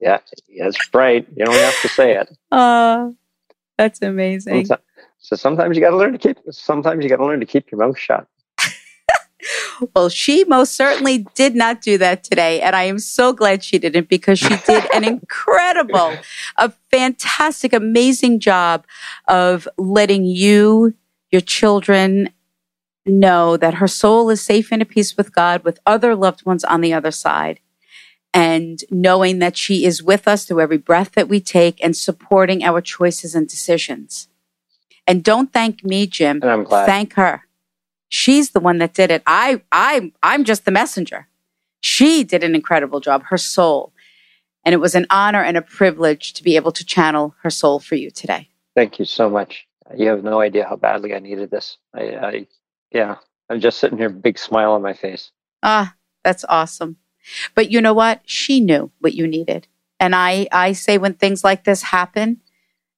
Yeah, that's right. You don't have to say it. Oh, that's amazing. So sometimes you got to learn to keep. Sometimes you got to learn to keep your mouth shut. well, she most certainly did not do that today, and I am so glad she didn't because she did an incredible, a fantastic, amazing job of letting you, your children, know that her soul is safe and at peace with God, with other loved ones on the other side. And knowing that she is with us through every breath that we take and supporting our choices and decisions. And don't thank me, Jim. And I'm glad. Thank her. She's the one that did it. I, I, I'm just the messenger. She did an incredible job, her soul. And it was an honor and a privilege to be able to channel her soul for you today. Thank you so much. You have no idea how badly I needed this. I, I yeah, I'm just sitting here, big smile on my face. Ah, that's awesome. But you know what? She knew what you needed. And I, I say when things like this happen,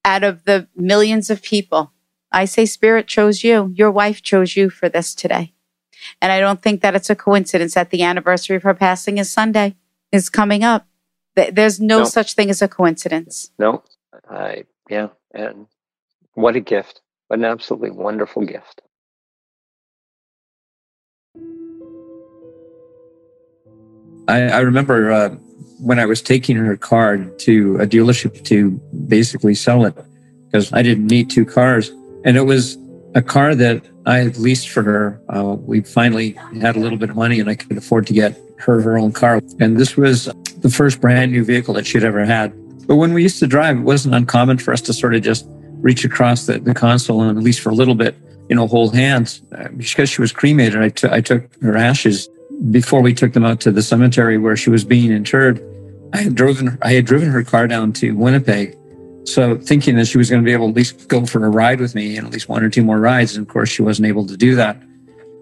out of the millions of people, I say Spirit chose you. Your wife chose you for this today. And I don't think that it's a coincidence that the anniversary of her passing is Sunday, is coming up. There's no nope. such thing as a coincidence. No, I, yeah. And what a gift. An absolutely wonderful gift. I, I remember uh, when I was taking her car to a dealership to basically sell it because I didn't need two cars. And it was a car that I had leased for her. Uh, we finally had a little bit of money and I could afford to get her her own car. And this was the first brand new vehicle that she'd ever had. But when we used to drive, it wasn't uncommon for us to sort of just reach across the, the console and at least for a little bit, you know, hold hands. Uh, because she was cremated, I, t- I took her ashes before we took them out to the cemetery where she was being interred. I had driven, I had driven her car down to Winnipeg so thinking that she was going to be able to at least go for a ride with me and at least one or two more rides. And of course, she wasn't able to do that.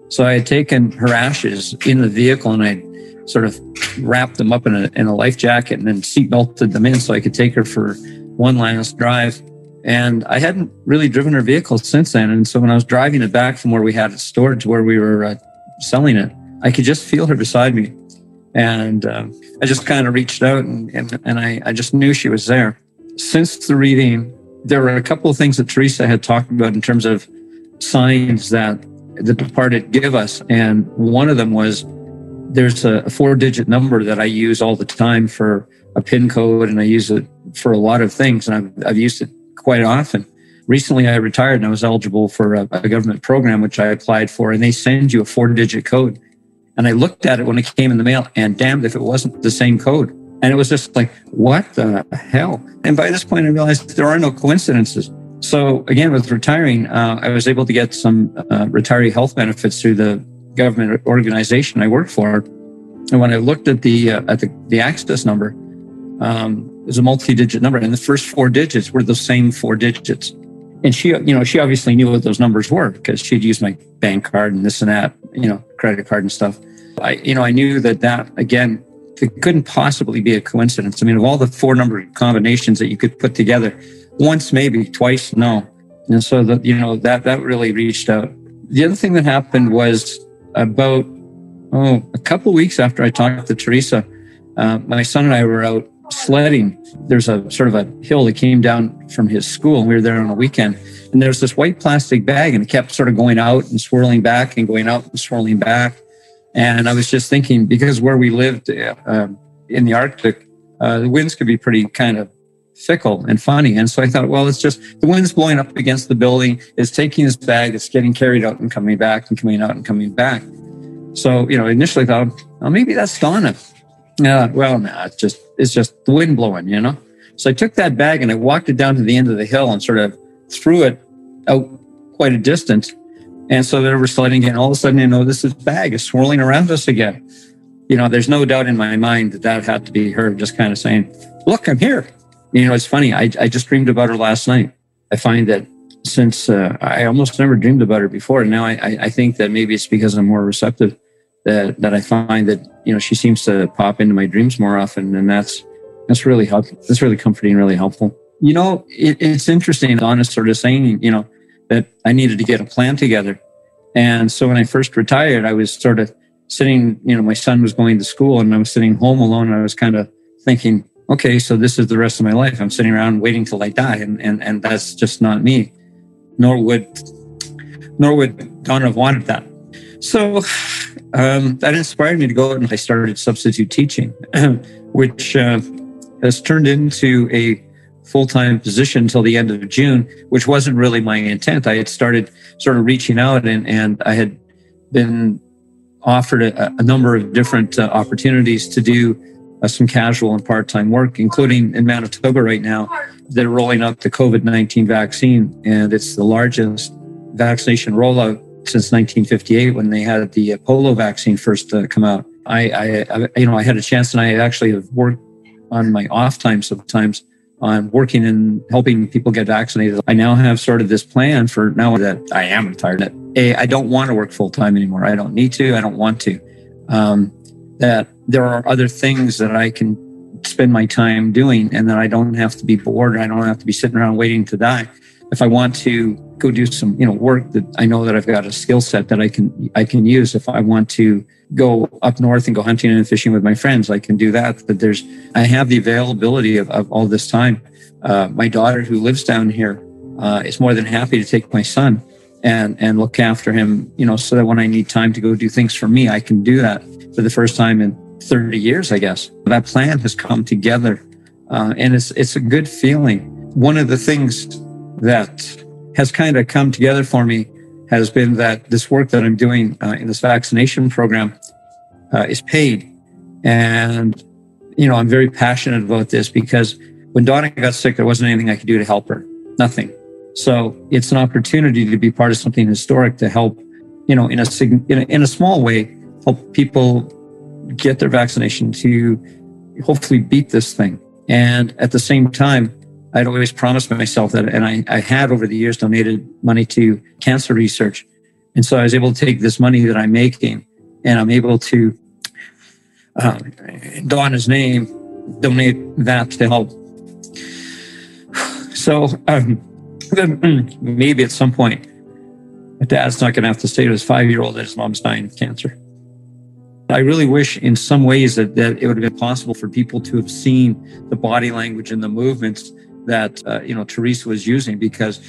So I had taken her ashes in the vehicle and I sort of wrapped them up in a, in a life jacket and then seat belted them in so I could take her for one last drive. And I hadn't really driven her vehicle since then. And so when I was driving it back from where we had it stored to where we were uh, selling it, I could just feel her beside me. And um, I just kind of reached out and, and, and I, I just knew she was there since the reading, there were a couple of things that Teresa had talked about in terms of signs that the departed give us. And one of them was there's a four digit number that I use all the time for a PIN code, and I use it for a lot of things. And I've, I've used it quite often. Recently, I retired and I was eligible for a, a government program, which I applied for, and they send you a four digit code. And I looked at it when it came in the mail, and damned if it wasn't the same code. And it was just like, what the hell? And by this point, I realized there are no coincidences. So again, with retiring, uh, I was able to get some uh, retiree health benefits through the government organization I work for. And when I looked at the uh, at the, the access number, um, it was a multi-digit number, and the first four digits were the same four digits. And she, you know, she obviously knew what those numbers were because she'd used my bank card and this and that, you know, credit card and stuff. I, you know, I knew that that again it couldn't possibly be a coincidence. I mean, of all the four number combinations that you could put together, once maybe, twice no. And so that you know that that really reached out. The other thing that happened was about oh a couple weeks after I talked to Teresa, uh, my son and I were out sledding. There's a sort of a hill that came down from his school. And we were there on a weekend, and there's this white plastic bag, and it kept sort of going out and swirling back and going out and swirling back. And I was just thinking, because where we lived uh, in the Arctic, uh, the winds could be pretty kind of fickle and funny. And so I thought, well, it's just the wind's blowing up against the building, it's taking this bag, it's getting carried out and coming back and coming out and coming back. So, you know, initially I thought, well, maybe that's Donna. Yeah, well, no, nah, it's just it's just the wind blowing, you know. So I took that bag and I walked it down to the end of the hill and sort of threw it out quite a distance And so they were sliding again. All of a sudden, you know, this is bag is swirling around us again. You know, there's no doubt in my mind that that had to be her just kind of saying, look, I'm here. You know, it's funny. I, I just dreamed about her last night. I find that since uh, I almost never dreamed about her before. Now I, I think that maybe it's because I'm more receptive that, that I find that, you know, she seems to pop into my dreams more often. And that's, that's really helpful. That's really comforting, really helpful. You know, it, it's interesting. Donna sort of saying, you know, that I needed to get a plan together. And so when I first retired, I was sort of sitting, you know, my son was going to school and I was sitting home alone. And I was kind of thinking, okay, so this is the rest of my life. I'm sitting around waiting till I die. And, and, and that's just not me. Nor would, nor would Donna have wanted that. So um, that inspired me to go out and I started substitute teaching, which uh, has turned into a full time position until the end of June, which wasn't really my intent. I had started sort of reaching out and, and I had been offered a, a number of different uh, opportunities to do uh, some casual and part time work, including in Manitoba right now. They're rolling out the COVID 19 vaccine, and it's the largest vaccination rollout since 1958 when they had the polio vaccine first uh, come out. I, I, I, you know, I had a chance, and I actually have worked on my off time sometimes on working and helping people get vaccinated. I now have sort of this plan for now that I am retired. That a, I don't want to work full time anymore. I don't need to. I don't want to. Um, that there are other things that I can spend my time doing, and that I don't have to be bored. I don't have to be sitting around waiting to die. If I want to go do some, you know, work that I know that I've got a skill set that I can I can use. If I want to go up north and go hunting and fishing with my friends, I can do that. But there's, I have the availability of, of all this time. Uh, my daughter who lives down here uh, is more than happy to take my son and, and look after him, you know, so that when I need time to go do things for me, I can do that for the first time in 30 years, I guess. That plan has come together. Uh, and it's, it's a good feeling. One of the things that has kind of come together for me has been that this work that I'm doing uh, in this vaccination program uh, is paid. And, you know, I'm very passionate about this because when Donna got sick, there wasn't anything I could do to help her. Nothing. So it's an opportunity to be part of something historic to help, you know, in a, in a, in a small way, help people get their vaccination to hopefully beat this thing. And at the same time, I'd always promised myself that, and I, I had over the years donated money to cancer research. And so I was able to take this money that I'm making and I'm able to, uh, in Donna's name, donate that to help. So um, maybe at some point, my dad's not going to have to say to his five year old that his mom's dying of cancer. I really wish in some ways that, that it would have been possible for people to have seen the body language and the movements that uh, you know Teresa was using because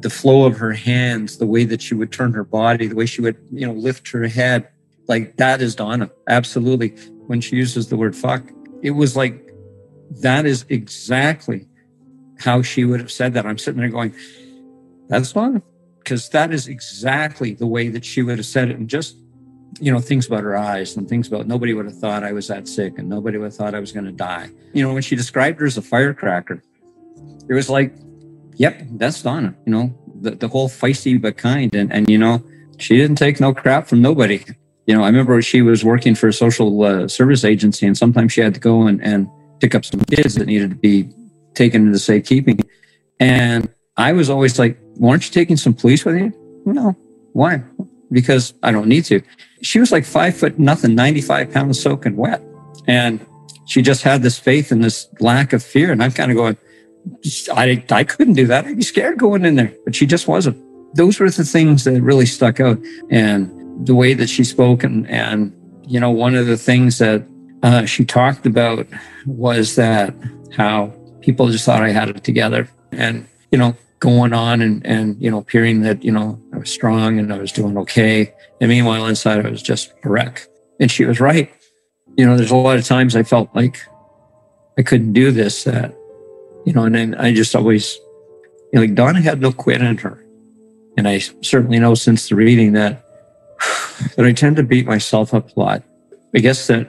the flow of her hands, the way that she would turn her body, the way she would you know lift her head, like that is Donna. Absolutely. When she uses the word fuck, it was like that is exactly how she would have said that. I'm sitting there going, that's Donna. Because that is exactly the way that she would have said it. And just, you know, things about her eyes and things about nobody would have thought I was that sick and nobody would have thought I was going to die. You know, when she described her as a firecracker, it was like, yep, that's Donna, you know, the, the whole feisty but kind. And, and, you know, she didn't take no crap from nobody. You know, I remember she was working for a social uh, service agency and sometimes she had to go and, and pick up some kids that needed to be taken into safekeeping. And I was always like, well, aren't you taking some police with you? No. Why? Because I don't need to. She was like five foot nothing, 95 pounds soaking wet. And she just had this faith and this lack of fear. And I'm kind of going, I, I couldn't do that. I'd be scared going in there, but she just wasn't. Those were the things that really stuck out. And the way that she spoke, and, and you know, one of the things that uh, she talked about was that how people just thought I had it together. And, you know, going on and, and, you know, appearing that, you know, I was strong and I was doing okay. And meanwhile, inside I was just a wreck. And she was right. You know, there's a lot of times I felt like I couldn't do this, that you know, and then I just always, you know, like Donna had no quit in her. And I certainly know since the reading that, that I tend to beat myself up a lot. I guess that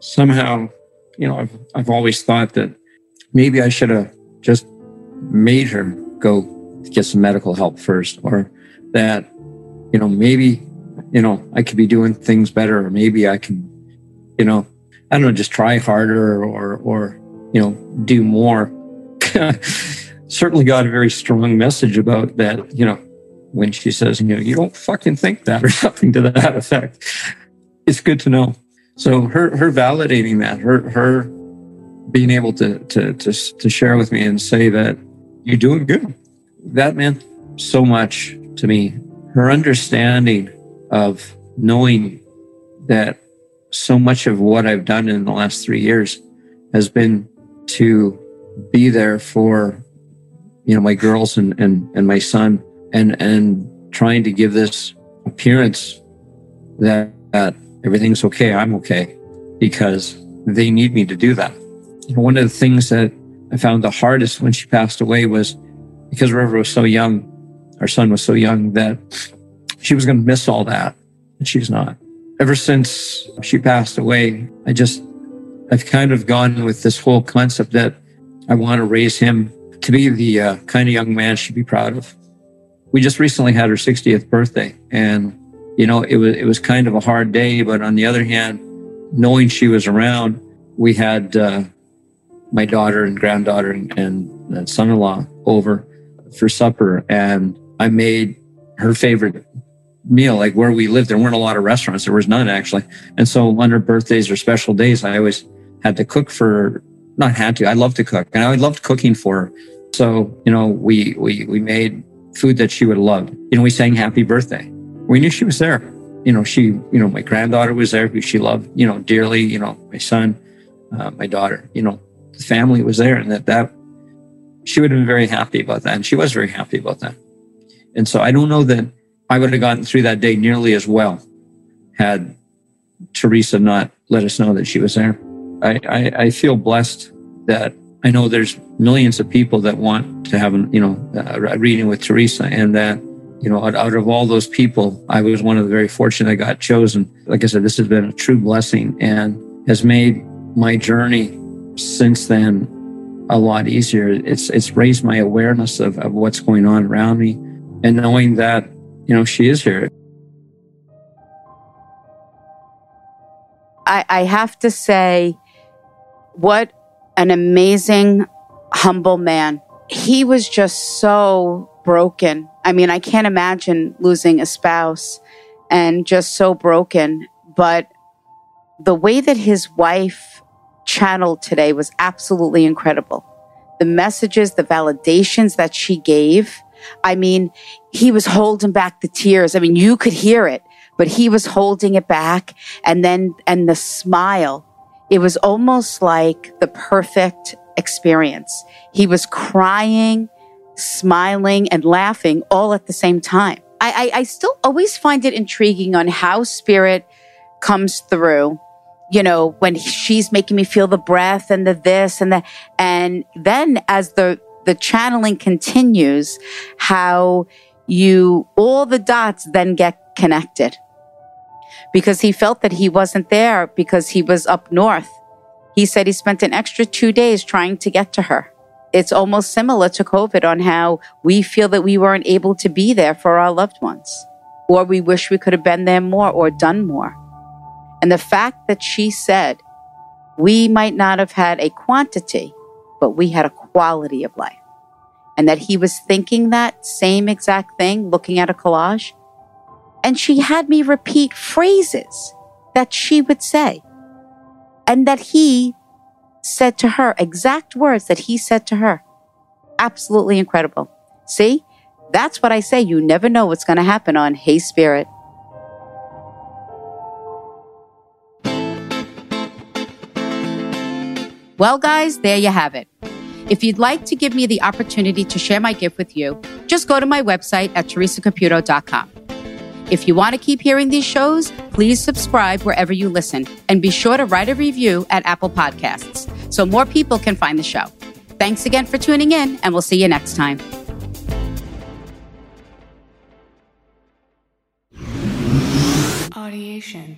somehow, you know, I've, I've always thought that maybe I should have just made her go get some medical help first, or that you know, maybe, you know, I could be doing things better, or maybe I can, you know, I don't know, just try harder or, or, you know, do more. Certainly got a very strong message about that, you know, when she says, you know, you don't fucking think that or something to that effect. It's good to know. So her, her validating that, her, her being able to, to, to, to share with me and say that you're doing good. That meant so much to me. Her understanding of knowing that so much of what I've done in the last three years has been to be there for, you know, my girls and, and, and my son and, and trying to give this appearance that, that everything's okay. I'm okay because they need me to do that. One of the things that I found the hardest when she passed away was because River was so young, our son was so young that she was going to miss all that. And she's not. Ever since she passed away, I just, I've kind of gone with this whole concept that I want to raise him to be the uh, kind of young man she'd be proud of. We just recently had her 60th birthday and, you know, it was, it was kind of a hard day, but on the other hand, knowing she was around, we had, uh, my daughter and granddaughter and, and son-in-law over for supper and I made her favorite meal. Like where we lived, there weren't a lot of restaurants. There was none actually. And so on her birthdays or special days, I always had to cook for, not had to, I love to cook and I loved cooking for her. So, you know, we, we, we made food that she would love. You know, we sang happy birthday. We knew she was there. You know, she, you know, my granddaughter was there who she loved, you know, dearly, you know, my son, uh, my daughter, you know, the family was there and that, that she would have been very happy about that. And she was very happy about that. And so I don't know that I would have gotten through that day nearly as well had Teresa not let us know that she was there. I, I, I feel blessed that I know there's millions of people that want to have, you know, a reading with Teresa and that, you know, out, out of all those people, I was one of the very fortunate I got chosen. Like I said, this has been a true blessing and has made my journey since then a lot easier. It's it's raised my awareness of, of what's going on around me and knowing that, you know, she is here. I, I have to say, what an amazing, humble man. He was just so broken. I mean, I can't imagine losing a spouse and just so broken. But the way that his wife channeled today was absolutely incredible. The messages, the validations that she gave. I mean, he was holding back the tears. I mean, you could hear it, but he was holding it back. And then, and the smile, it was almost like the perfect experience. He was crying, smiling, and laughing all at the same time. I, I, I still always find it intriguing on how spirit comes through you know, when she's making me feel the breath and the this and the, and then as the, the channeling continues, how you, all the dots then get connected because he felt that he wasn't there because he was up north. He said he spent an extra two days trying to get to her. It's almost similar to COVID on how we feel that we weren't able to be there for our loved ones, or we wish we could have been there more or done more. And the fact that she said, we might not have had a quantity, but we had a quality of life. And that he was thinking that same exact thing, looking at a collage. And she had me repeat phrases that she would say. And that he said to her, exact words that he said to her. Absolutely incredible. See, that's what I say. You never know what's going to happen on Hey Spirit. Well, guys, there you have it. If you'd like to give me the opportunity to share my gift with you, just go to my website at teresacaputo.com. If you want to keep hearing these shows, please subscribe wherever you listen and be sure to write a review at Apple Podcasts so more people can find the show. Thanks again for tuning in, and we'll see you next time. Audiation.